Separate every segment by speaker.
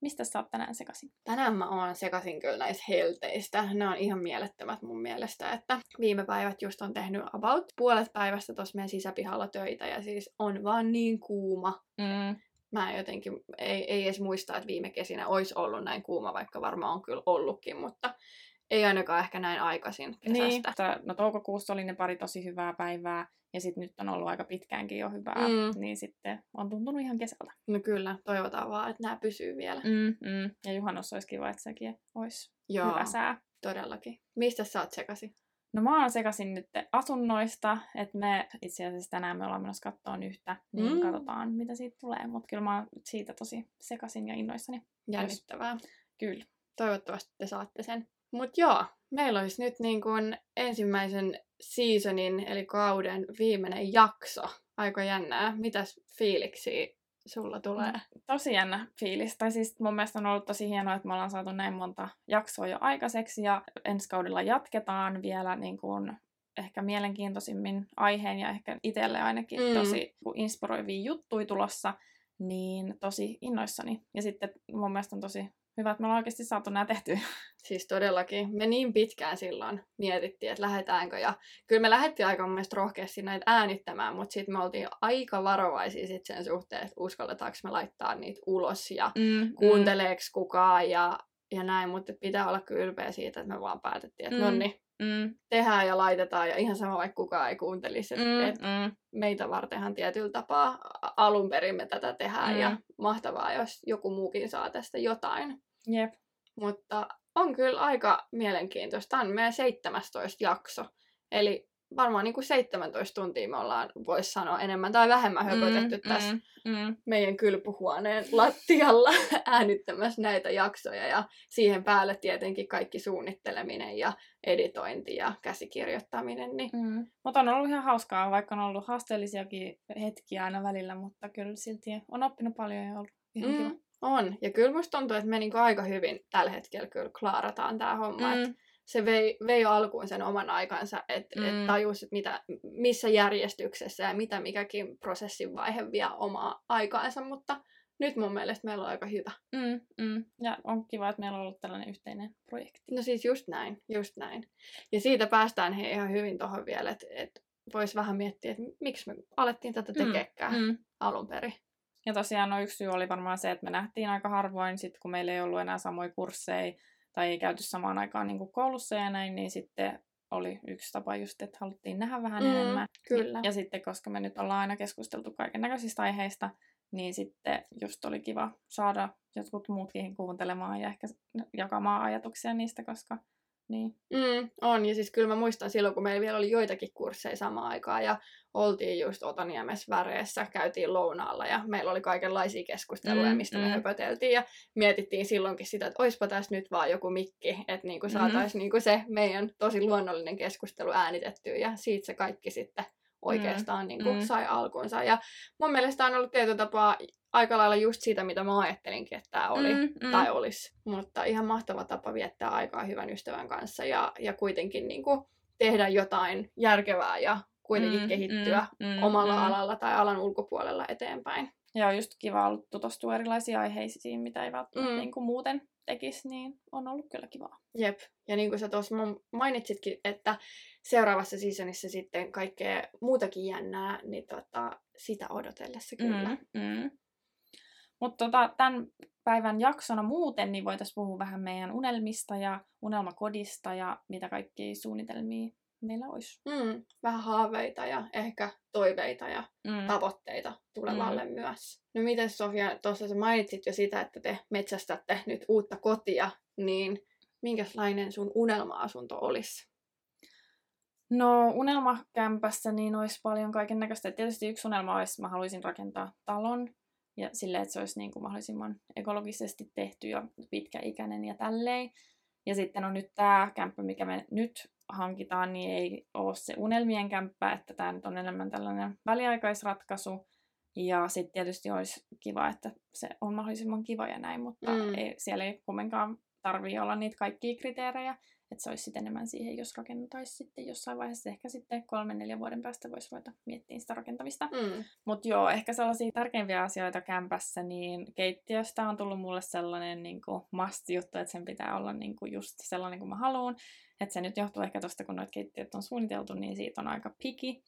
Speaker 1: Mistä sä oot tänään sekaisin?
Speaker 2: Tänään mä oon sekaisin kyllä näistä helteistä. Ne on ihan mielettömät mun mielestä, että viime päivät just on tehnyt about puolet päivästä tuossa meidän sisäpihalla töitä ja siis on vaan niin kuuma.
Speaker 1: Mm.
Speaker 2: Mä jotenkin, ei, ei edes muista, että viime kesinä olisi ollut näin kuuma, vaikka varmaan on kyllä ollutkin, mutta ei ainakaan ehkä näin aikaisin kesästä.
Speaker 1: Niin, että, no toukokuussa oli ne pari tosi hyvää päivää, ja sitten nyt on ollut aika pitkäänkin jo hyvää,
Speaker 2: Mm.
Speaker 1: niin sitten on tuntunut ihan kesältä.
Speaker 2: No kyllä, toivotaan vaan, että nämä pysyy vielä.
Speaker 1: Mm, mm. Ja juhannus olisi kiva, että sekin olisi
Speaker 2: Joo,
Speaker 1: hyvä sää.
Speaker 2: todellakin. Mistä sä oot sekaisin?
Speaker 1: No mä oon sekaisin nyt asunnoista, että me itse asiassa tänään me ollaan menossa kattoon yhtä, niin
Speaker 2: Mm.
Speaker 1: katsotaan mitä siitä tulee. Mutta kyllä mä oon siitä tosi sekaisin ja innoissani.
Speaker 2: Jännittävää.
Speaker 1: Kyllä.
Speaker 2: Toivottavasti te saatte sen. Mutta joo, meillä olisi nyt niin kuin ensimmäisen seasonin, eli kauden viimeinen jakso. Aika jännää. Mitäs fiiliksiä sulla tulee?
Speaker 1: Tosi jännä fiilis. Tai siis mun mielestä on ollut tosi hienoa, että me ollaan saatu näin monta jaksoa jo aikaiseksi ja ensi kaudella jatketaan vielä niin kuin ehkä mielenkiintoisimmin aiheen ja ehkä itselle ainakin
Speaker 2: Mm.
Speaker 1: mm. tosi inspiroivia juttuja tulossa, niin tosi innoissani. Ja sitten mun mielestä on tosi hyvä, että me ollaan oikeasti saatu nämä tehtyä.
Speaker 2: Siis todellakin. Me niin pitkään silloin mietittiin, että lähdetäänkö. Ja kyllä me lähdettiin aika mun mielestä rohkeasti näitä äänittämään, mutta sitten me oltiin aika varovaisia sit sen suhteen, että uskalletaanko me laittaa niitä ulos ja
Speaker 1: Mm,
Speaker 2: kuunteleeko kukaan ja, ja näin. Mutta pitää olla kyllä ylpeä siitä, että me vaan päätettiin, että
Speaker 1: Mm.
Speaker 2: no niin,
Speaker 1: Mm,
Speaker 2: tehdään ja laitetaan ja ihan sama vaikka kukaan ei kuuntelisi. Et,
Speaker 1: mm,
Speaker 2: et
Speaker 1: mm.
Speaker 2: meitä vartenhan tietyllä tapaa alun perin me tätä tehdään
Speaker 1: Mm.
Speaker 2: ja mahtavaa, jos joku muukin saa tästä jotain.
Speaker 1: Jep.
Speaker 2: Mutta on kyllä aika mielenkiintoista. Tämä on meidän 17 jakso. Eli varmaan niin kuin 17 tuntia me ollaan, voisi sanoa, enemmän tai vähemmän höpötetty
Speaker 1: Mm,
Speaker 2: tässä
Speaker 1: mm, mm.
Speaker 2: meidän kylpyhuoneen lattialla äänittämässä näitä jaksoja. Ja siihen päälle tietenkin kaikki suunnitteleminen ja editointi ja käsikirjoittaminen. Niin
Speaker 1: Mm. Mutta on ollut ihan hauskaa, vaikka on ollut haasteellisiakin hetkiä aina välillä, mutta kyllä silti on oppinut paljon ja ollut ihan kiva.
Speaker 2: mm, on. Ja kyllä musta tuntuu, että me niinku aika hyvin tällä hetkellä kyllä klaarataan tämä homma. Mm.
Speaker 1: Mm.
Speaker 2: Se vei, vei jo alkuun sen oman aikansa, että mm. et tajus, että mitä, missä järjestyksessä ja mitä mikäkin prosessin vaihe vie omaa aikaansa, mutta nyt mun mielestä meillä on aika hyvä.
Speaker 1: Mm, mm. Ja on kiva, että meillä on ollut tällainen yhteinen projekti.
Speaker 2: No siis just näin, just näin. Ja siitä päästään he ihan hyvin tuohon vielä, että et voisi vähän miettiä, että miksi me alettiin tätä tekekään mm.
Speaker 1: Mm.
Speaker 2: alun perin.
Speaker 1: Ja tosiaan no yksi syy oli varmaan se, että me nähtiin aika harvoin, sit kun meillä ei ollut enää samoja kursseja tai ei käyty samaan aikaan niin kuin koulussa ja näin, niin sitten oli yksi tapa just, että haluttiin nähdä vähän
Speaker 2: Mm,
Speaker 1: enemmän.
Speaker 2: kyllä.
Speaker 1: Ja sitten, koska me nyt ollaan aina keskusteltu kaiken näköisistä aiheista, niin sitten just oli kiva saada jotkut muutkin kuuntelemaan ja ehkä jakamaan ajatuksia niistä, koska niin.
Speaker 2: Mm, on, ja siis kyllä mä muistan silloin, kun meillä vielä oli joitakin kursseja samaan aikaan, ja oltiin just Otaniemessä väreessä, käytiin lounaalla, ja meillä oli kaikenlaisia keskusteluja,
Speaker 1: Mm,
Speaker 2: mistä me
Speaker 1: mm.
Speaker 2: höpöteltiin, ja mietittiin silloinkin sitä, että oispa tässä nyt vaan joku mikki, että niinku
Speaker 1: Mhm.
Speaker 2: saataisiin niinku se meidän tosi luonnollinen keskustelu äänitettyä, ja siitä se kaikki sitten oikeastaan niinku
Speaker 1: mm.
Speaker 2: sai alkunsa. Ja mun mielestä on ollut tietyllä tapaa aika lailla just sitä, mitä mä ajattelinkin, että tämä oli
Speaker 1: Mm, mm.
Speaker 2: tai olisi. Mutta ihan mahtava tapa viettää aikaa hyvän ystävän kanssa ja, ja kuitenkin niin kuin tehdä jotain järkevää ja kuitenkin
Speaker 1: Mm,
Speaker 2: kehittyä
Speaker 1: mm, mm,
Speaker 2: omalla
Speaker 1: mm.
Speaker 2: alalla tai alan ulkopuolella eteenpäin.
Speaker 1: Ja on just kiva ollut tutustua erilaisiin aiheisiin, mitä ei välttämättä
Speaker 2: Mm.
Speaker 1: mm. niin kuin muuten tekisi, niin on ollut kyllä kivaa.
Speaker 2: Jep. Ja niin kuin sä tuossa mainitsitkin, että seuraavassa seasonissa sitten kaikkea muutakin jännää, niin tota, sitä odotellessa kyllä.
Speaker 1: Mm, mm. Mutta tota, tämän päivän jaksona muuten, niin voitaisiin puhua vähän meidän unelmista ja unelmakodista ja mitä kaikkia suunnitelmia meillä olisi.
Speaker 2: Mm, vähän haaveita ja ehkä toiveita ja
Speaker 1: Mm.
Speaker 2: tavoitteita tulevalle mm. myös. No miten Sofia, tuossa sä mainitsit jo sitä, että te metsästätte nyt uutta kotia, niin minkälainen sun unelma-asunto olisi?
Speaker 1: No unelmakämpässä niin olisi paljon kaiken näköistä. Tietysti yksi unelma olisi, että mä haluaisin rakentaa talon ja silleen, että se olisi niin kuin mahdollisimman ekologisesti tehty ja pitkäikäinen ja tälleen. Ja sitten on nyt tämä kämppä, mikä me nyt hankitaan, niin ei ole se unelmien kämppä, että tämä nyt on enemmän tällainen väliaikaisratkaisu. Ja sitten tietysti olisi kiva, että se on mahdollisimman kiva ja näin, mutta mm. ei, siellä ei kumminkaan tarvii olla niitä kaikkia kriteerejä. Että se olisi sitten enemmän siihen, jos rakentaisi sitten jossain vaiheessa, ehkä sitten kolmen, neljän vuoden päästä voisi ruveta miettimään sitä rakentamista. Mm. Mutta joo, ehkä sellaisia tärkeimpiä asioita kämpässä, niin keittiöstä on tullut mulle sellainen niin must-juttu, että sen pitää olla niin kuin just sellainen kuin mä haluan. Että se nyt johtuu ehkä tosta, kun noita keittiöt on suunniteltu, niin siitä on aika piki.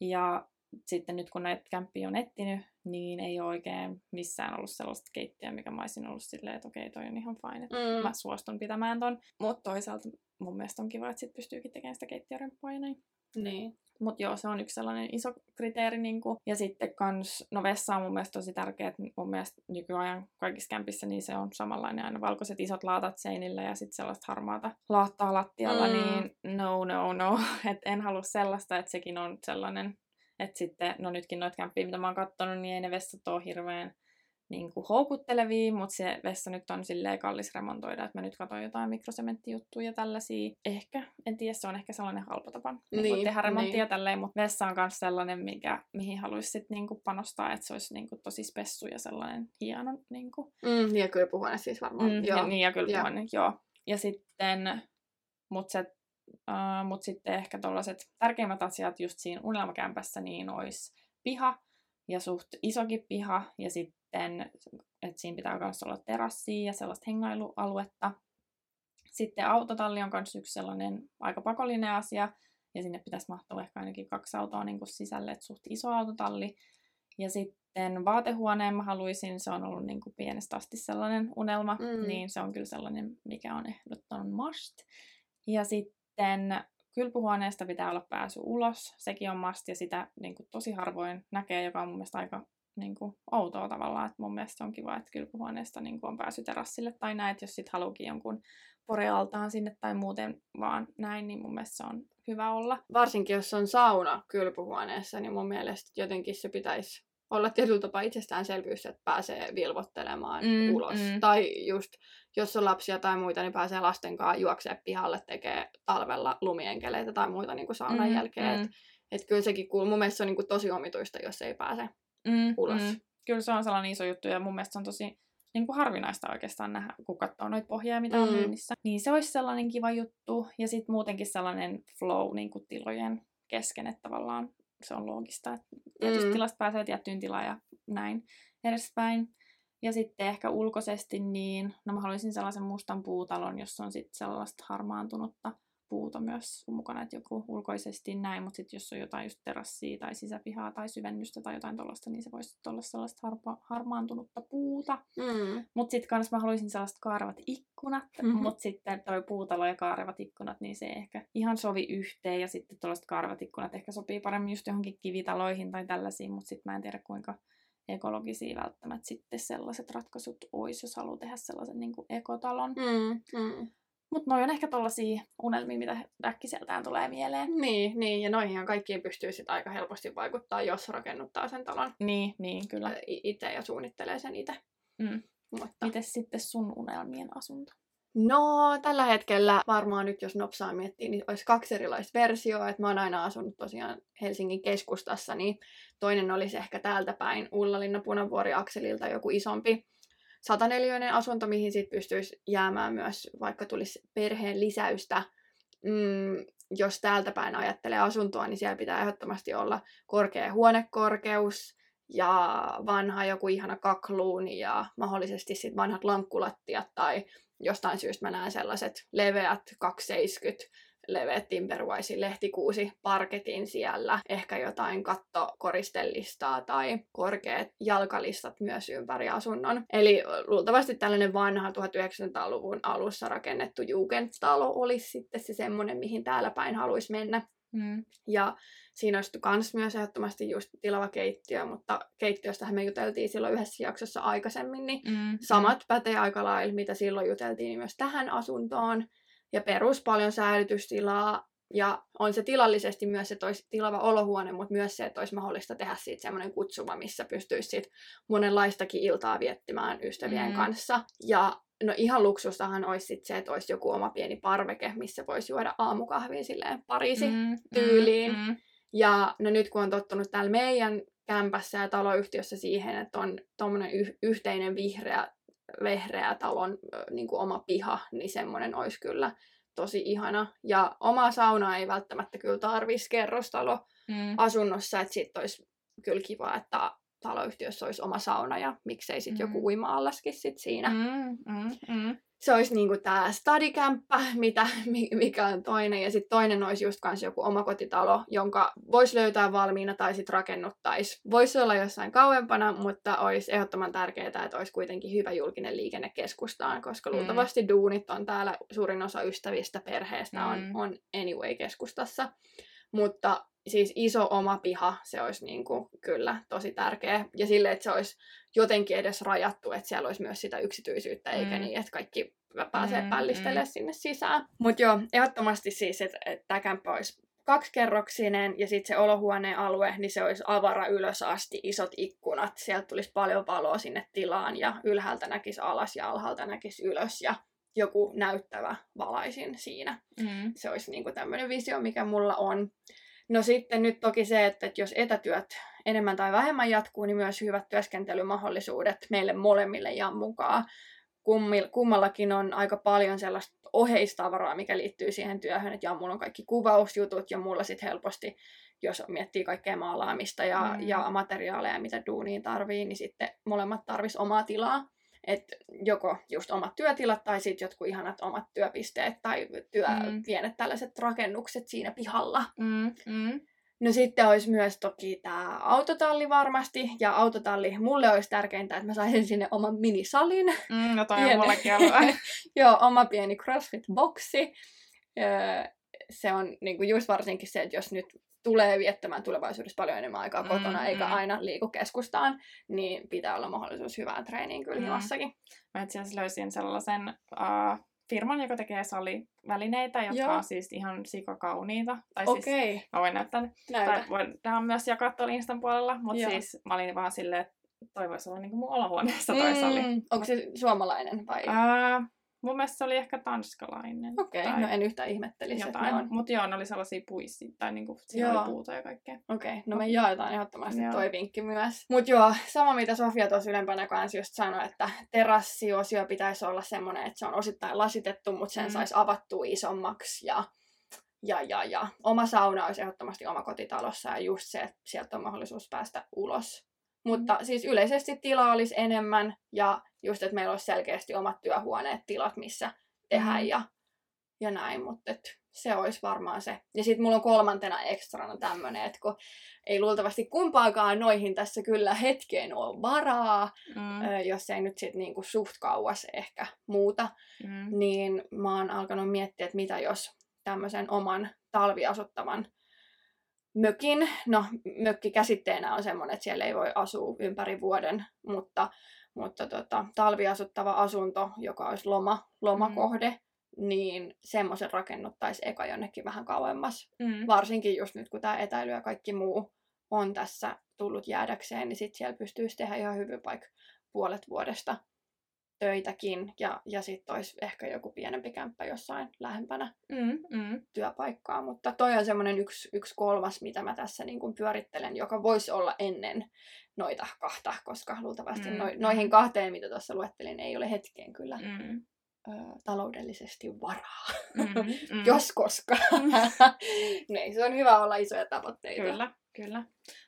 Speaker 1: Ja sitten nyt kun näitä kämppiä on etsinyt, niin ei ole oikein missään ollut sellaista keittiöä, mikä mä olisin ollut silleen, että okei, toi on ihan fine, että mm. mä suostun pitämään ton. Mutta toisaalta mun mielestä on kiva, että sit pystyykin tekemään sitä keittiöremppua ja näin.
Speaker 2: Niin.
Speaker 1: Mutta joo, se on yksi sellainen iso kriteeri. Niin kuin. Ja sitten kans, no vessa on mun mielestä tosi tärkeä, että mun mielestä nykyajan kaikissa kämpissä niin se on samanlainen aina valkoiset isot laatat seinillä ja sitten sellaista harmaata laattaa lattialla, mm. niin no, no, no. että en halua sellaista, että sekin on sellainen että sitten, no nytkin noita kämppiä, mitä mä oon katsonut, niin ei ne vessat ole hirveän niin kuin houkuttelevia, mutta se vessa nyt on silleen kallis remontoida, että mä nyt katson jotain mikrosementtijuttuja ja tällaisia. Ehkä, en tiedä, se on ehkä sellainen halpa tapa niin, niin tehdä remonttia niin. tälleen, mutta vessa on myös sellainen, mikä, mihin haluaisi sitten niin kuin panostaa, että se olisi niin kuin tosi spessu ja sellainen hieno. Niin kuin.
Speaker 2: Mm, ja kylpyhuone siis varmaan.
Speaker 1: Mm, joo. Ja, niin, ja kylpyhuone, joo. joo. Ja sitten, mutta se Uh, Mutta sitten ehkä tuollaiset tärkeimmät asiat just siinä unelmakämpässä niin olisi piha ja suht isokin piha ja sitten, että siinä pitää myös olla terassia ja sellaista hengailualuetta. Sitten autotalli on myös yksi sellainen aika pakollinen asia ja sinne pitäisi mahtua ehkä ainakin kaksi autoa niin kuin sisälle, että suht iso autotalli. Ja sitten vaatehuoneen mä haluaisin, se on ollut niin kuin pienestä asti sellainen unelma, mm. niin se on kyllä sellainen, mikä on ehdottoman must. Ja sitten sitten kylpyhuoneesta pitää olla pääsy ulos, sekin on must ja sitä niin kuin, tosi harvoin näkee, joka on mun mielestä aika niin kuin, outoa tavallaan, että mun mielestä on kiva, että kylpyhuoneesta niin kuin, on pääsy terassille tai näin, että jos sit haluukin jonkun porealtaan sinne tai muuten vaan näin, niin mun mielestä se on hyvä olla.
Speaker 2: Varsinkin jos on sauna kylpyhuoneessa, niin mun mielestä jotenkin se pitäisi olla tietyllä tapaa itsestäänselvyys, että pääsee vilvottelemaan mm, ulos. Mm. Tai just, jos on lapsia tai muita, niin pääsee lasten kanssa juoksee pihalle, tekee talvella lumienkeleitä tai muita niin kuin saunan mm, jälkeen. Mm. Että et kyllä sekin kuuluu. Mun mielestä se on niin kuin tosi omituista, jos ei pääse mm, ulos. Mm.
Speaker 1: Kyllä se on sellainen iso juttu ja mun mielestä se on tosi niin kuin harvinaista oikeastaan nähdä, kun katsoo noita pohjia, mitä on mm. myynnissä. Niin se olisi sellainen kiva juttu. Ja sitten muutenkin sellainen flow niin kuin tilojen kesken, että tavallaan se on loogista, että tietysti mm. tilasta pääsee tiettyyn tilaan ja näin edespäin. Ja sitten ehkä ulkoisesti, niin no mä haluaisin sellaisen mustan puutalon, jossa on sitten sellaista harmaantunutta puuta myös mukana, että joku ulkoisesti näin, mutta sitten jos on jotain just terassia tai sisäpihaa tai syvennystä tai jotain tuollaista, niin se voisi olla sellaista harpa, harmaantunutta puuta. Mm. Mutta sitten kanssa mä haluaisin sellaiset kaarevat ikkunat, mm-hmm. mutta sitten toi puutalo ja kaarevat ikkunat, niin se ei ehkä ihan sovi yhteen ja sitten tuollaiset kaarevat ikkunat ehkä sopii paremmin just johonkin kivitaloihin tai tällaisiin, mutta sitten mä en tiedä kuinka ekologisia välttämättä sitten sellaiset ratkaisut olisi, jos haluaa tehdä sellaisen niin kuin ekotalon. Mm, mm. Mutta noin on ehkä tollaisia unelmia, mitä äkkiseltään tulee mieleen.
Speaker 2: Niin, niin ja noihin kaikkiin pystyy sitten aika helposti vaikuttaa, jos rakennuttaa sen talon.
Speaker 1: Niin, niin kyllä.
Speaker 2: Itse ja suunnittelee sen itse.
Speaker 1: Mm. Mutta... Mites sitten sun unelmien asunto?
Speaker 2: No, tällä hetkellä varmaan nyt, jos nopsaa miettii, niin olisi kaksi erilaista versioa. Että mä oon aina asunut tosiaan Helsingin keskustassa, niin toinen olisi ehkä täältä päin Ullalinna Punavuori akselilta joku isompi sataneliöinen asunto, mihin sitten pystyisi jäämään myös, vaikka tulisi perheen lisäystä. Mm, jos täältä päin ajattelee asuntoa, niin siellä pitää ehdottomasti olla korkea huonekorkeus ja vanha joku ihana kakluuni ja mahdollisesti sitten vanhat lankkulattiat tai jostain syystä mä näen sellaiset leveät 270 leveät Timberwise lehtikuusi parketin siellä, ehkä jotain kattokoristellistaa tai korkeat jalkalistat myös ympäri asunnon. Eli luultavasti tällainen vanha 1900-luvun alussa rakennettu Jugendtalo olisi sitten se semmoinen, mihin täällä päin haluaisi mennä. Mm. Ja siinä olisi kans myös ehdottomasti just tilava keittiö, mutta keittiöstähän me juteltiin silloin yhdessä jaksossa aikaisemmin, niin mm. samat pätee aika lailla, mitä silloin juteltiin niin myös tähän asuntoon ja perus paljon säilytystilaa. Ja on se tilallisesti myös se tois tilava olohuone, mutta myös se, että olisi mahdollista tehdä siitä semmoinen kutsuva, missä pystyisi sit monenlaistakin iltaa viettimään ystävien mm. kanssa. Ja no ihan luksustahan olisi sit se, että olisi joku oma pieni parveke, missä voisi juoda aamukahvia silleen parisi mm, tyyliin. Mm, mm. Ja no nyt kun on tottunut täällä meidän kämpässä ja taloyhtiössä siihen, että on tuommoinen yh- yhteinen vihreä, vehreä talon niin kuin oma piha, niin semmoinen olisi kyllä tosi ihana. Ja oma sauna ei välttämättä kyllä tarvitsisi kerrostalo mm. asunnossa, että sitten olisi kyllä kiva, että taloyhtiössä olisi oma sauna ja miksei sitten mm. joku uima-allaskin sit siinä. Mm, mm, mm. Se olisi niinku tämä stadikämppä, mitä, mikä on toinen. Ja sitten toinen olisi just kanssa joku omakotitalo, jonka voisi löytää valmiina tai sitten rakennuttaisi. Voisi olla jossain kauempana, mutta olisi ehdottoman tärkeää, että olisi kuitenkin hyvä julkinen liikenne keskustaan, koska mm. luultavasti duunit on täällä, suurin osa ystävistä perheestä on, mm. on anyway keskustassa. Mutta siis iso oma piha, se olisi niin kuin, kyllä tosi tärkeä. Ja sille, että se olisi jotenkin edes rajattu, että siellä olisi myös sitä yksityisyyttä, eikä mm. niin, että kaikki pääsee mm, pällistelemään mm. sinne sisään. Mutta joo, ehdottomasti siis, että, että tämä kämppä olisi kaksikerroksinen ja sitten se olohuoneen alue, niin se olisi avara ylös asti, isot ikkunat. Sieltä tulisi paljon valoa sinne tilaan ja ylhäältä näkisi alas ja alhaalta näkisi ylös ja joku näyttävä valaisin siinä. Mm. Se olisi niinku tämmöinen visio, mikä mulla on. No sitten nyt toki se, että jos etätyöt enemmän tai vähemmän jatkuu, niin myös hyvät työskentelymahdollisuudet meille molemmille ja mukaan. Kummallakin on aika paljon sellaista oheistavaraa, mikä liittyy siihen työhön, että ja mulla on kaikki kuvausjutut ja mulla sitten helposti, jos miettii kaikkea maalaamista ja, mm. ja materiaaleja, mitä duuniin tarvii, niin sitten molemmat tarvis omaa tilaa. Et joko just omat työtilat tai sitten jotkut ihanat omat työpisteet tai työ, mm. pienet tällaiset rakennukset siinä pihalla. Mm. Mm. No sitten olisi myös toki tämä autotalli varmasti, ja autotalli, mulle olisi tärkeintä, että mä saisin sinne oman minisalin.
Speaker 1: Mm, no toi Pieni... on mullakin alue.
Speaker 2: Joo, oma pieni CrossFit-boksi. Se on niinku just varsinkin se, että jos nyt tulee viettämään tulevaisuudessa paljon enemmän aikaa kotona, mm, eikä mm. aina liiku keskustaan, niin pitää olla mahdollisuus hyvään treeniin kyllä mm. himassakin.
Speaker 1: Mä itse asiassa löysin sellaisen uh, firman, joka tekee salivälineitä, jotka Joo. on siis ihan sikakauniita. Tai okay. siis mä voin näyttää Näytä. Tai voidaan myös jakaa tuolla Instan puolella, mutta siis mä olin vaan silleen, että toi voisi olla niinku mun olohuoneessa toi mm, sali.
Speaker 2: Onko se suomalainen vai?
Speaker 1: Uh, Mun mielestä se oli ehkä tanskalainen.
Speaker 2: Okei, okay, no en yhtään ihmettelisi,
Speaker 1: jotain. On... Mutta joo, ne oli sellaisia puissi, tai niinku, siinä joo. oli puuta ja kaikkea.
Speaker 2: Okei, okay, no me jaetaan ehdottomasti joo. toi vinkki myös. Mut joo, sama mitä Sofia tuossa ylempänä kanssa just sanoi, että terassiosio pitäisi olla semmoinen, että se on osittain lasitettu, mutta sen mm. saisi avattua isommaksi ja ja, ja, ja. Oma sauna olisi ehdottomasti oma kotitalossa ja just se, että sieltä on mahdollisuus päästä ulos. Mutta mm. siis yleisesti tilaa olisi enemmän ja just, että meillä olisi selkeästi omat työhuoneet, tilat, missä tehdä mm. ja, ja näin, mutta se olisi varmaan se. Ja sitten mulla on kolmantena ekstrana tämmöinen, että kun ei luultavasti kumpaakaan noihin tässä kyllä hetkeen ole varaa, mm. jos ei nyt sitten niinku suht kauas ehkä muuta, mm. niin mä oon alkanut miettiä, että mitä jos tämmöisen oman talviasuttavan mökin, no mökki käsitteenä on semmoinen, että siellä ei voi asua ympäri vuoden, mutta mutta tota, talviasuttava asunto, joka olisi loma, lomakohde, mm. niin semmoisen rakennuttaisi eka jonnekin vähän kauemmas. Mm. Varsinkin just nyt, kun tämä etäily ja kaikki muu on tässä tullut jäädäkseen, niin sitten siellä pystyisi tehdä ihan hyvin vaikka puolet vuodesta töitäkin ja, ja sitten olisi ehkä joku pienempi kämppä jossain lähempänä mm, mm. työpaikkaa. Mutta toi on semmoinen yksi, yksi kolmas, mitä mä tässä niin kuin pyörittelen, joka voisi olla ennen noita kahta, koska luultavasti mm, no, noihin kahteen, mitä tuossa luettelin, ei ole hetkeen kyllä mm. ö, taloudellisesti varaa. Mm, mm. Jos koskaan. Mm. se on hyvä olla isoja tavoitteita.
Speaker 1: Kyllä, kyllä.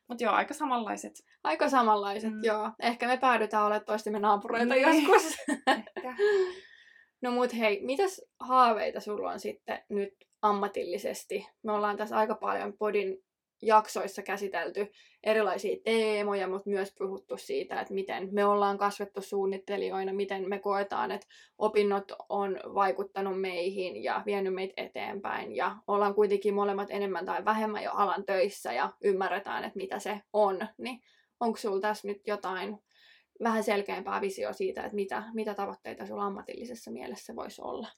Speaker 1: Mutta joo, aika samanlaiset.
Speaker 2: Aika samanlaiset, mm. joo. Ehkä me päädytään olemaan toistemme naapureita niin. joskus. no mut hei, mitäs haaveita sulla on sitten nyt ammatillisesti? Me ollaan tässä aika paljon podin jaksoissa käsitelty erilaisia teemoja, mutta myös puhuttu siitä, että miten me ollaan kasvettu suunnittelijoina, miten me koetaan, että opinnot on vaikuttanut meihin ja vienyt meitä eteenpäin ja ollaan kuitenkin molemmat enemmän tai vähemmän jo alan töissä ja ymmärretään, että mitä se on, niin onko sulla tässä nyt jotain vähän selkeämpää visio siitä, että mitä, mitä tavoitteita sulla ammatillisessa mielessä voisi olla?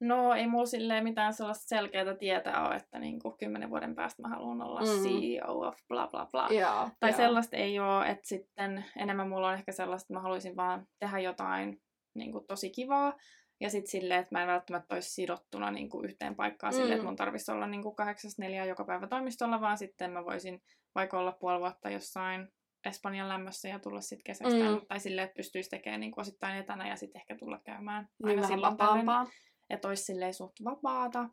Speaker 1: No ei mulla silleen mitään sellaista selkeää tietää ole, että niin kuin kymmenen vuoden päästä mä haluan olla mm. CEO of bla bla bla.
Speaker 2: Yeah,
Speaker 1: tai yeah. sellaista ei ole, että sitten enemmän mulla on ehkä sellaista, että mä haluaisin vaan tehdä jotain niin kuin, tosi kivaa. Ja sitten silleen, että mä en välttämättä olisi sidottuna niin kuin, yhteen paikkaan mm. silleen, että mun tarvitsisi olla niin kuin, kahdeksas neljä joka päivä toimistolla, vaan sitten mä voisin vaikka olla puoli vuotta jossain Espanjan lämmössä ja tulla sitten kesäksi. Mm. Tai silleen, että pystyisi tekemään niin kuin, osittain etänä ja sitten ehkä tulla käymään
Speaker 2: aina niin silloin vapaampaa.
Speaker 1: Että olisi silleen suht vapaata.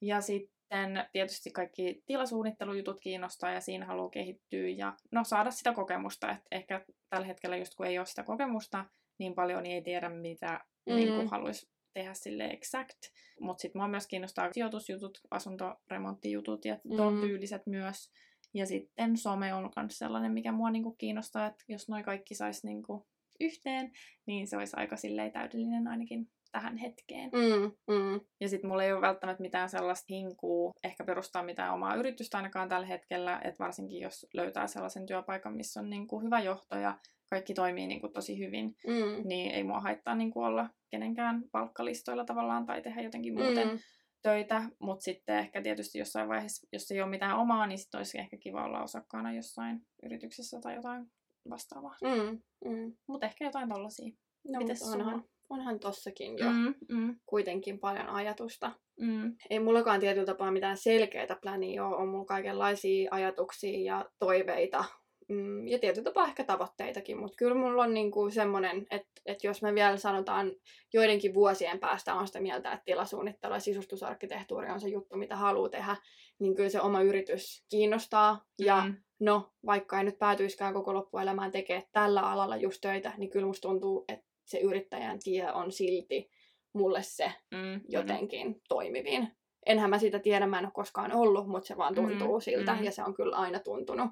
Speaker 1: Ja sitten tietysti kaikki tilasuunnittelujutut kiinnostaa ja siinä haluaa kehittyä ja no saada sitä kokemusta. Että ehkä tällä hetkellä just kun ei ole sitä kokemusta niin paljon, niin ei tiedä mitä mm. niin haluaisi tehdä sille exact. Mutta sitten mua myös kiinnostaa sijoitusjutut, asuntoremonttijutut ja tuon mm. tyyliset myös. Ja sitten some on myös sellainen, mikä mua niinku kiinnostaa, että jos noin kaikki saisi niinku yhteen, niin se olisi aika silleen täydellinen ainakin tähän hetkeen.
Speaker 2: Mm, mm.
Speaker 1: Ja sitten mulla ei ole välttämättä mitään sellaista hinkua ehkä perustaa mitään omaa yritystä ainakaan tällä hetkellä, että varsinkin jos löytää sellaisen työpaikan, missä on niinku hyvä johto ja kaikki toimii niinku tosi hyvin,
Speaker 2: mm.
Speaker 1: niin ei mua haittaa niinku olla kenenkään palkkalistoilla tavallaan tai tehdä jotenkin muuten mm. töitä, mutta sitten ehkä tietysti jossain vaiheessa, jos ei ole mitään omaa, niin sitten olisi ehkä kiva olla osakkaana jossain yrityksessä tai jotain vastaavaa.
Speaker 2: Mm, mm.
Speaker 1: Mutta ehkä jotain tollasia.
Speaker 2: No, Mites onhan, onhan tossakin jo mm, mm. kuitenkin paljon ajatusta.
Speaker 1: Mm.
Speaker 2: Ei mullakaan tietyllä tapaa mitään selkeää pläniä ole, on mulla kaikenlaisia ajatuksia ja toiveita mm, ja tietyllä tapaa ehkä tavoitteitakin, mutta kyllä mulla on niinku semmoinen, että, että jos me vielä sanotaan joidenkin vuosien päästä on sitä mieltä, että tilasuunnittelu ja sisustusarkkitehtuuri on se juttu, mitä haluaa tehdä, niin kyllä se oma yritys kiinnostaa. Ja mm. no, vaikka ei nyt päätyiskään koko loppuelämään tekemään tällä alalla just töitä, niin kyllä musta tuntuu, että se yrittäjän tie on silti mulle se mm. jotenkin toimivin. Enhän mä sitä tiedä, mä en ole koskaan ollut, mutta se vaan tuntuu mm. siltä mm. ja se on kyllä aina tuntunut.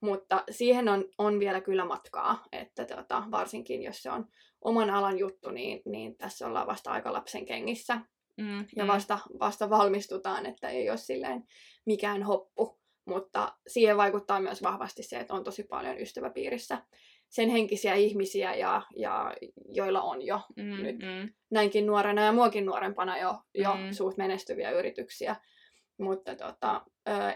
Speaker 2: Mutta siihen on, on vielä kyllä matkaa, että tota, varsinkin jos se on oman alan juttu, niin, niin tässä ollaan vasta aika lapsen kengissä.
Speaker 1: Mm,
Speaker 2: ja vasta, vasta valmistutaan, että ei ole silleen mikään hoppu. Mutta siihen vaikuttaa myös vahvasti se, että on tosi paljon ystäväpiirissä sen henkisiä ihmisiä, ja, ja joilla on jo mm, nyt mm. näinkin nuorena ja muakin nuorempana jo, jo mm. suht menestyviä yrityksiä. Mutta tota,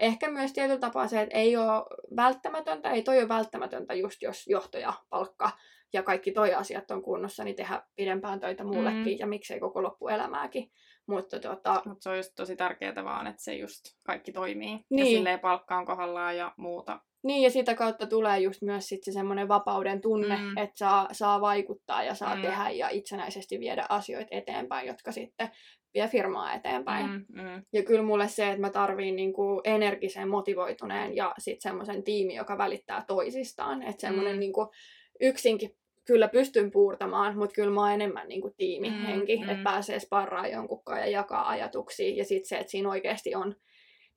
Speaker 2: ehkä myös tietyllä tapaa se, että ei ole välttämätöntä, ei toi ole välttämätöntä just jos johtoja, palkka ja kaikki toi asiat on kunnossa, niin tehdä pidempään töitä muullekin mm. ja miksei koko loppuelämääkin. Mutta tota...
Speaker 1: Mut se on just tosi tärkeää vaan, että se just kaikki toimii. Niin. Ja silleen palkka on kohdallaan ja muuta.
Speaker 2: Niin, ja sitä kautta tulee just myös sit se semmoinen vapauden tunne, mm. että saa, saa vaikuttaa ja saa mm. tehdä ja itsenäisesti viedä asioita eteenpäin, jotka sitten vie firmaa eteenpäin.
Speaker 1: Mm, mm.
Speaker 2: Ja kyllä mulle se, että mä tarviin niinku energisen, motivoituneen ja sitten semmoisen tiimi, joka välittää toisistaan. Että semmoinen mm. niinku, yksinkin kyllä pystyn puurtamaan, mutta kyllä mä oon enemmän niinku tiimihenki, mm, mm. että pääsee sparraamaan jonkunkaan ja jakaa ajatuksia. Ja sitten se, että siinä oikeasti on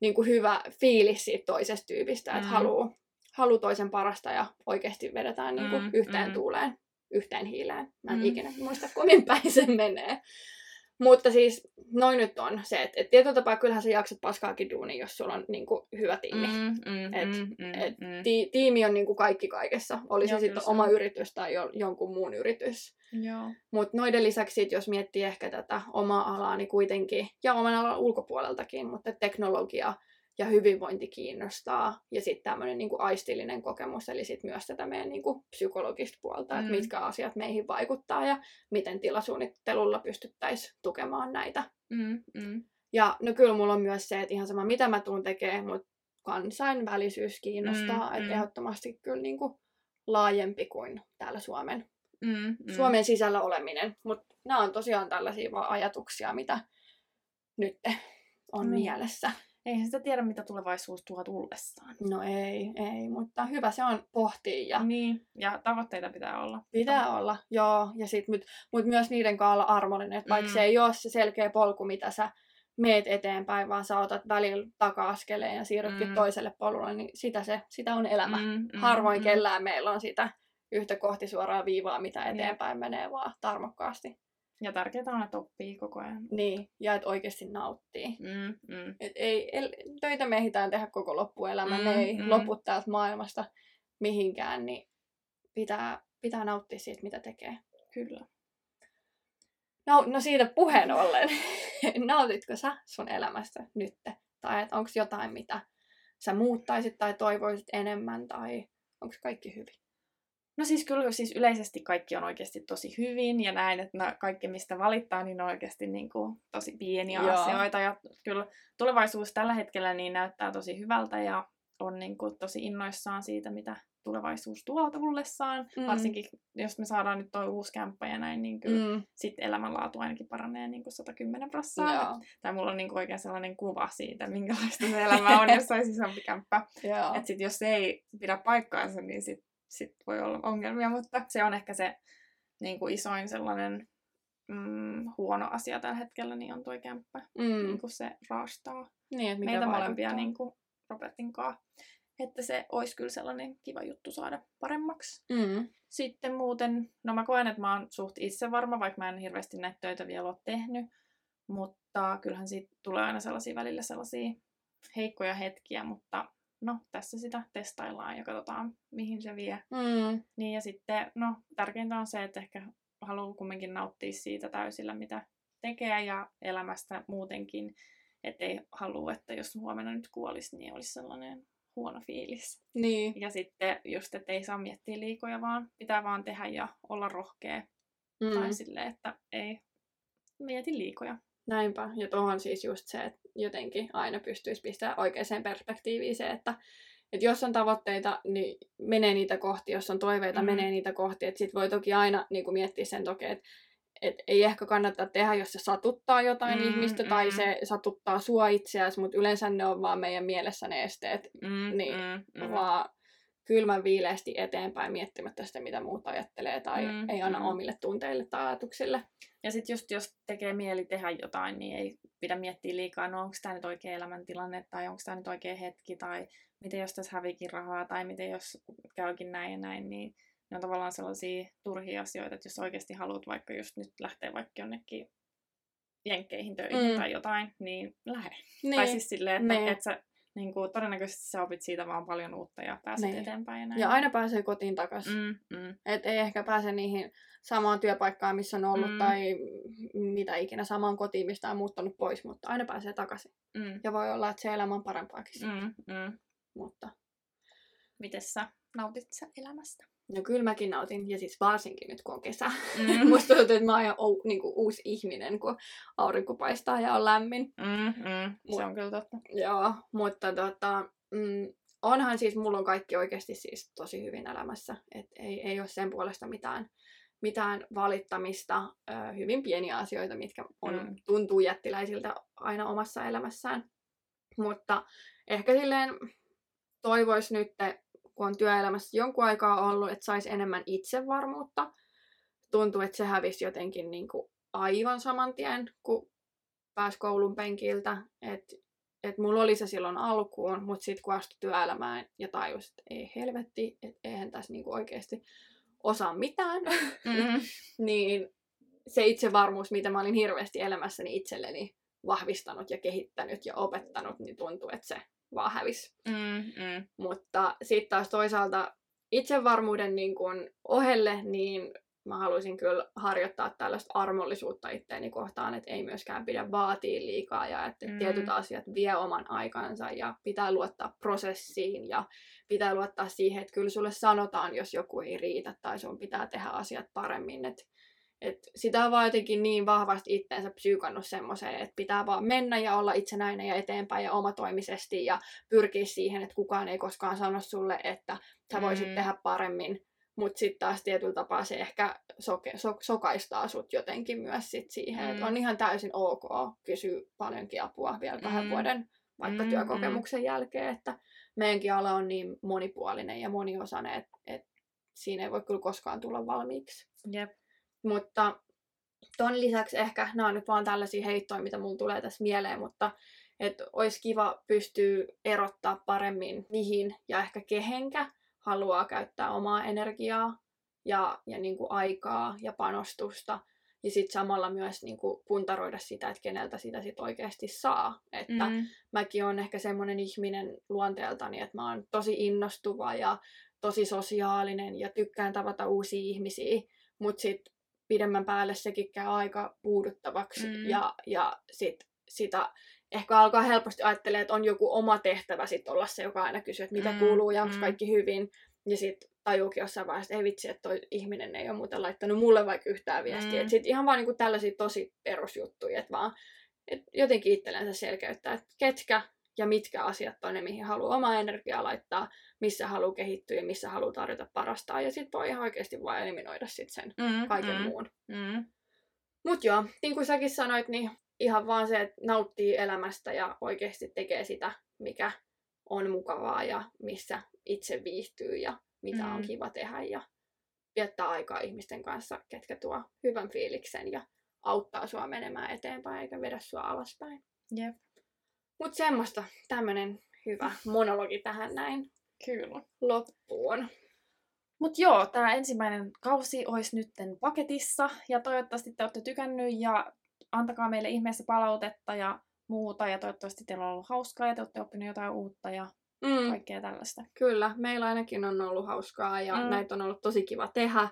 Speaker 2: niinku hyvä fiilis siitä toisesta tyypistä, että mm. haluaa halu toisen parasta ja oikeasti vedetään niinku mm, yhteen mm. tuuleen, yhteen hiileen. Mä en mm. ikinä muista, kuinka päin se menee. Mutta siis noin nyt on se, että et tietyllä tapaa kyllähän sä jaksat paskaakin duuni, jos sulla on niinku hyvä tiimi.
Speaker 1: Mm, mm,
Speaker 2: et,
Speaker 1: mm, mm,
Speaker 2: et
Speaker 1: mm.
Speaker 2: Ti, tiimi on niinku kaikki kaikessa. Oli se sitten oma yritys tai jo, jonkun muun yritys. Mutta noiden lisäksi, sit, jos miettii ehkä tätä omaa alaa, niin kuitenkin, ja oman alan ulkopuoleltakin, mutta teknologia ja hyvinvointi kiinnostaa. Ja sitten tämmöinen niinku aistillinen kokemus, eli sitten myös tätä meidän niinku psykologista puolta, mm. että mitkä asiat meihin vaikuttaa ja miten tilasuunnittelulla pystyttäisiin tukemaan näitä.
Speaker 1: Mm, mm.
Speaker 2: Ja no kyllä mulla on myös se, että ihan sama mitä mä tuun tekemään, mutta kansainvälisyys kiinnostaa, mm, että mm. ehdottomasti kyllä niinku laajempi kuin täällä Suomen,
Speaker 1: mm, mm.
Speaker 2: Suomen sisällä oleminen. Mutta nämä on tosiaan tällaisia vaan ajatuksia, mitä nyt on mm. mielessä.
Speaker 1: Eihän sitä tiedä, mitä tulevaisuus tuo tullessaan.
Speaker 2: No ei, ei, mutta hyvä se on pohtia. Ja
Speaker 1: niin, ja tavoitteita pitää olla.
Speaker 2: Pitää Tavoitteita. olla, joo. Ja sit, mut, mut myös niiden kanssa olla armollinen, että vaikka mm. se ei ole se selkeä polku, mitä sä meet eteenpäin, vaan sä otat välillä taka-askeleen ja siirrytkin mm. toiselle polulle, niin sitä, se, sitä on elämä. Mm, mm, Harvoin mm. kellään meillä on sitä yhtä kohti suoraa viivaa, mitä eteenpäin mm. menee, vaan tarmokkaasti.
Speaker 1: Ja tärkeää on, että oppii koko ajan.
Speaker 2: Niin, ja että oikeasti nauttii.
Speaker 1: Mm, mm.
Speaker 2: Et ei, el, töitä me ehditään tehdä koko loppuelämä, mm, ne ei mm. lopu täältä maailmasta mihinkään, niin pitää, pitää nauttia siitä, mitä tekee.
Speaker 1: Kyllä.
Speaker 2: No, no siitä puheen ollen, nautitko sä sun elämästä nyt? Tai onko jotain, mitä sä muuttaisit tai toivoisit enemmän, tai onko kaikki hyvin?
Speaker 1: No siis kyllä siis yleisesti kaikki on oikeasti tosi hyvin ja näin, että no, kaikki mistä valittaa, niin on oikeasti niin kuin tosi pieniä
Speaker 2: Joo.
Speaker 1: asioita. Ja kyllä tulevaisuus tällä hetkellä niin näyttää tosi hyvältä ja on niin kuin tosi innoissaan siitä, mitä tulevaisuus tuo tullessaan.
Speaker 2: Mm.
Speaker 1: Varsinkin jos me saadaan nyt toi uusi kämppä ja näin, niin kyllä mm. Sit elämänlaatu ainakin paranee niin kuin 110 prosenttia. Tai mulla on niin kuin oikein sellainen kuva siitä, minkälaista se elämä on, jos olisi isompi kämppä.
Speaker 2: Joo.
Speaker 1: Et sit jos se ei pidä paikkaansa, niin sit, sit voi olla ongelmia, mutta se on ehkä se niin kuin isoin sellainen mm, huono asia tällä hetkellä, niin on tuo kämppä.
Speaker 2: Mm.
Speaker 1: Niin kuin se raastaa
Speaker 2: Niin, että
Speaker 1: meitä molempia
Speaker 2: vaikuttaa.
Speaker 1: niin kuin Robertin kanssa. Että se olisi kyllä sellainen kiva juttu saada paremmaksi.
Speaker 2: Mm.
Speaker 1: Sitten muuten, no mä koen, että mä oon suht itsevarma, vaikka mä en hirveästi näitä töitä vielä ole tehnyt. Mutta kyllähän siitä tulee aina sellaisia välillä sellaisia heikkoja hetkiä, mutta no tässä sitä testaillaan ja katsotaan mihin se vie.
Speaker 2: Mm.
Speaker 1: Niin ja sitten, no tärkeintä on se, että ehkä haluaa kumminkin nauttia siitä täysillä, mitä tekee ja elämästä muutenkin. Että ei halua, että jos huomenna nyt kuolisi, niin olisi sellainen huono fiilis.
Speaker 2: Niin.
Speaker 1: Ja sitten just, että ei saa miettiä liikoja, vaan pitää vaan tehdä ja olla rohkea.
Speaker 2: Mm.
Speaker 1: Tai silleen, että ei mieti liikoja.
Speaker 2: Näinpä. Ja tuohon siis just se, että jotenkin aina pystyisi pistämään oikeaan perspektiiviin se, että että jos on tavoitteita, niin menee niitä kohti. Jos on toiveita,
Speaker 1: Mm.
Speaker 2: menee niitä kohti. Että sit voi toki aina niin kuin miettiä sen toki, että et ei ehkä kannata tehdä, jos se satuttaa jotain
Speaker 1: Mm,
Speaker 2: mm, ihmistä tai
Speaker 1: mm.
Speaker 2: se satuttaa sua itseäsi, mutta yleensä ne on vaan meidän mielessä ne esteet,
Speaker 1: Mm,
Speaker 2: Niin,
Speaker 1: mm.
Speaker 2: vaan kylmän viileästi eteenpäin miettimättä sitä, mitä muuta ajattelee tai
Speaker 1: Mm,
Speaker 2: ei anna
Speaker 1: mm.
Speaker 2: mm. omille tunteille tai ajatuksille.
Speaker 1: Ja sitten just jos tekee mieli tehdä jotain, niin ei pidä miettiä liikaa, no onko tämä nyt oikea elämäntilanne, tai onko tämä nyt oikea hetki, tai miten jos tässä hävikin rahaa, tai miten jos käykin näin ja näin, niin ne on tavallaan sellaisia turhia asioita, että jos oikeasti haluat vaikka just nyt lähteä vaikka jonnekin jenkkeihin töihin
Speaker 2: Mm.
Speaker 1: tai jotain, niin lähde.
Speaker 2: Niin.
Speaker 1: Tai siis silleen, että
Speaker 2: Niin.
Speaker 1: et sä, niin kuin, todennäköisesti sä opit siitä vaan paljon uutta ja pääset
Speaker 2: Niin.
Speaker 1: eteenpäin ja näin.
Speaker 2: ja aina pääsee kotiin takaisin.
Speaker 1: Mm, mm,
Speaker 2: Et ei ehkä pääse niihin samaan työpaikkaan, missä on ollut,
Speaker 1: Mm.
Speaker 2: tai mitä ikinä samaan kotiin, mistä on muuttanut pois, mutta aina pääsee takaisin.
Speaker 1: mm,
Speaker 2: Ja voi olla, että se elämä on parempaakin. Mm.
Speaker 1: mm.
Speaker 2: Mutta
Speaker 1: Mites sä nautit sä elämästä?
Speaker 2: No kyllä mäkin nautin, ja siis varsinkin nyt kun on kesä.
Speaker 1: Mm.
Speaker 2: Musta tuntuu, että mä oon ou, niin kuin uusi ihminen, kun aurinko paistaa ja on lämmin.
Speaker 1: Mm, mm, se on kyllä totta.
Speaker 2: Joo, mutta tota, mm, onhan siis, mulla on kaikki oikeasti siis tosi hyvin elämässä. Et ei, ei ole sen puolesta mitään, mitään valittamista. Ö, hyvin pieniä asioita, mitkä on,
Speaker 1: Mm.
Speaker 2: tuntuu jättiläisiltä aina omassa elämässään. Mutta ehkä silleen toivoisi nyt, kun on työelämässä jonkun aikaa ollut, että saisi enemmän itsevarmuutta. Tuntuu, että se hävisi jotenkin niin kuin aivan saman tien, kun pääsi koulun penkiltä. Että et mulla oli se silloin alkuun, mutta sitten kun astui työelämään ja tajus, että ei helvetti, että eihän tässä niinku oikeasti osaa mitään,
Speaker 1: Mm,
Speaker 2: niin se itsevarmuus, mitä mä olin hirveästi elämässäni itselleni vahvistanut ja kehittänyt ja opettanut, niin tuntuu, että se vaan hävisi.
Speaker 1: mm, mm,
Speaker 2: Mutta sitten taas toisaalta itsevarmuuden niin kun ohelle, niin mä haluaisin kyllä harjoittaa tällaista armollisuutta itteeni kohtaan, että ei myöskään pidä vaatia liikaa ja että
Speaker 1: Mm.
Speaker 2: tietyt asiat vie oman aikansa ja pitää luottaa prosessiin ja pitää luottaa siihen, että kyllä sulle sanotaan, jos joku ei riitä tai sun pitää tehdä asiat paremmin. Et, et sitä on vaan jotenkin niin vahvasti itteensä psyykannut semmoiseen, että pitää vaan mennä ja olla itsenäinen ja eteenpäin ja omatoimisesti ja pyrkiä siihen, että kukaan ei koskaan sano sulle, että sä voisit
Speaker 1: Mm.
Speaker 2: tehdä paremmin. Mutta sitten taas tietyllä tapaa se ehkä soke, so, sokaistaa sut jotenkin myös sit siihen, mm.
Speaker 1: Mm.
Speaker 2: että on ihan täysin ok kysyä paljonkin apua vielä kahden
Speaker 1: Mm.
Speaker 2: vuoden vaikka
Speaker 1: Mm,
Speaker 2: työkokemuksen jälkeen, että meidänkin ala on niin monipuolinen ja moniosainen, että et siinä ei voi kyllä koskaan tulla valmiiksi.
Speaker 1: Jep.
Speaker 2: Mutta ton lisäksi ehkä, nämä on nyt vaan tällaisia heittoja, mitä mulla tulee tässä mieleen, mutta että olisi kiva pystyä erottaa paremmin mihin ja ehkä kehenkä haluaa käyttää omaa energiaa ja, ja niin kuin aikaa ja panostusta. Ja sitten samalla myös niin kuin puntaroida sitä, että keneltä sitä sit oikeasti saa. Että
Speaker 1: Mm,
Speaker 2: mäkin on ehkä semmoinen ihminen luonteeltani, että mä oon tosi innostuva ja tosi sosiaalinen ja tykkään tavata uusia ihmisiä, mutta sitten pidemmän päälle sekin käy aika puuduttavaksi
Speaker 1: Mm.
Speaker 2: ja, ja sit sitä ehkä alkaa helposti ajattelee, että on joku oma tehtävä sit olla se, joka aina kysyy, että mitä
Speaker 1: Mm,
Speaker 2: kuuluu ja onko
Speaker 1: mm.
Speaker 2: kaikki hyvin. Ja sitten tajuukin jossain vaiheessa, että ei vitsi, että toi ihminen ei ole muuten laittanut mulle vaikka yhtään viestiä.
Speaker 1: Mm.
Speaker 2: Mm. Sitten ihan vaan niinku tällaisia tosi perusjuttuja, että vaan et jotenkin itsellensä selkeyttää, että ketkä ja mitkä asiat on ne, mihin haluaa omaa energiaa laittaa, missä haluaa kehittyä ja missä haluaa tarjota parastaan. Ja sitten voi ihan oikeasti vaan eliminoida sit sen
Speaker 1: Mm,
Speaker 2: kaiken
Speaker 1: mm,
Speaker 2: muun.
Speaker 1: Mm.
Speaker 2: Mut joo, niin kuin säkin sanoit, niin ihan vaan se, että nauttii elämästä ja oikeasti tekee sitä, mikä on mukavaa ja missä itse viihtyy ja mitä on
Speaker 1: Mm.
Speaker 2: kiva tehdä ja viettää aikaa ihmisten kanssa, ketkä tuo hyvän fiiliksen ja auttaa sua menemään eteenpäin eikä vedä sua alaspäin.
Speaker 1: Jep,
Speaker 2: Mut semmoista, tämmönen hyvä monologi tähän näin
Speaker 1: kyllä.
Speaker 2: loppuun.
Speaker 1: Mutta joo, tämä ensimmäinen kausi olisi nytten paketissa ja toivottavasti te olette tykännyt ja antakaa meille ihmeessä palautetta ja muuta ja toivottavasti teillä on ollut hauskaa ja te olette oppineet jotain uutta ja
Speaker 2: Mm.
Speaker 1: kaikkea tällaista.
Speaker 2: Kyllä, meillä ainakin on ollut hauskaa ja
Speaker 1: mm.
Speaker 2: näitä on ollut tosi kiva tehdä.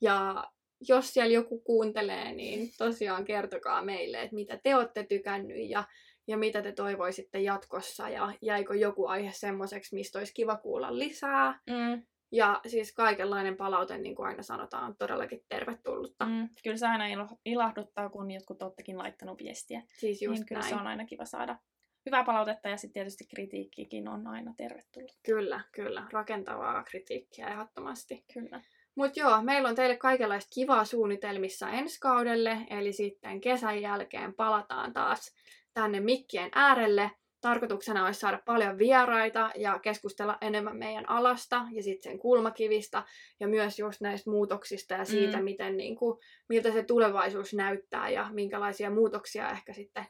Speaker 2: Ja jos siellä joku kuuntelee, niin tosiaan kertokaa meille, että mitä te olette tykännyt ja, ja mitä te toivoisitte jatkossa ja jäikö joku aihe semmoiseksi, mistä olisi kiva kuulla lisää.
Speaker 1: Mm,
Speaker 2: Ja siis kaikenlainen palaute, niin kuin aina sanotaan, on todellakin tervetullutta. Mm.
Speaker 1: Kyllä se aina ilahduttaa, kun jotkut oottekin laittanut viestiä.
Speaker 2: Siis just
Speaker 1: niin kyllä
Speaker 2: näin.
Speaker 1: se on aina kiva saada hyvää palautetta ja sitten tietysti kritiikkikin on aina tervetullut.
Speaker 2: Kyllä, kyllä. Rakentavaa kritiikkiä ehdottomasti.
Speaker 1: Kyllä.
Speaker 2: Mutta joo, meillä on teille kaikenlaista kivaa suunnitelmissa ensi kaudelle, eli sitten kesän jälkeen palataan taas tänne mikkien äärelle. Tarkoituksena olisi saada paljon vieraita ja keskustella enemmän meidän alasta ja sitten sen kulmakivistä ja myös just näistä muutoksista ja siitä,
Speaker 1: Mm.
Speaker 2: miten, niin kuin, miltä se tulevaisuus näyttää ja minkälaisia muutoksia ehkä sitten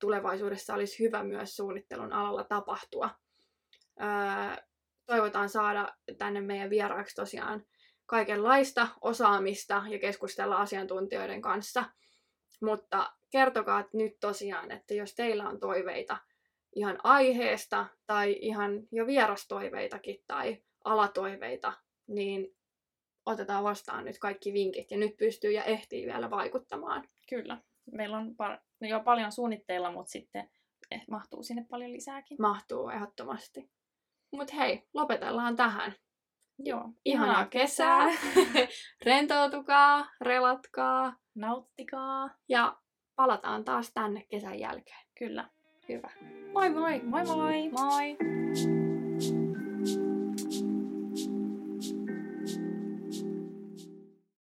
Speaker 2: tulevaisuudessa olisi hyvä myös suunnittelun alalla tapahtua. Öö, toivotaan saada tänne meidän vieraaksi tosiaan kaikenlaista osaamista ja keskustella asiantuntijoiden kanssa. Mutta kertokaa nyt tosiaan, että jos teillä on toiveita ihan aiheesta tai ihan jo vierastoiveitakin tai alatoiveita, niin otetaan vastaan nyt kaikki vinkit ja nyt pystyy ja ehtii vielä vaikuttamaan.
Speaker 1: Kyllä. Meillä on par- jo paljon suunnitteilla, mutta sitten eh, mahtuu sinne paljon lisääkin.
Speaker 2: Mahtuu ehdottomasti. Mutta hei, lopetellaan tähän.
Speaker 1: Joo.
Speaker 2: Ihanaa kesää! Rentoutukaa, relatkaa
Speaker 1: Nauttikaa.
Speaker 2: ja palataan taas tänne kesän jälkeen.
Speaker 1: Kyllä.
Speaker 2: Hyvä.
Speaker 1: Moi moi! Moi moi!
Speaker 2: Moi!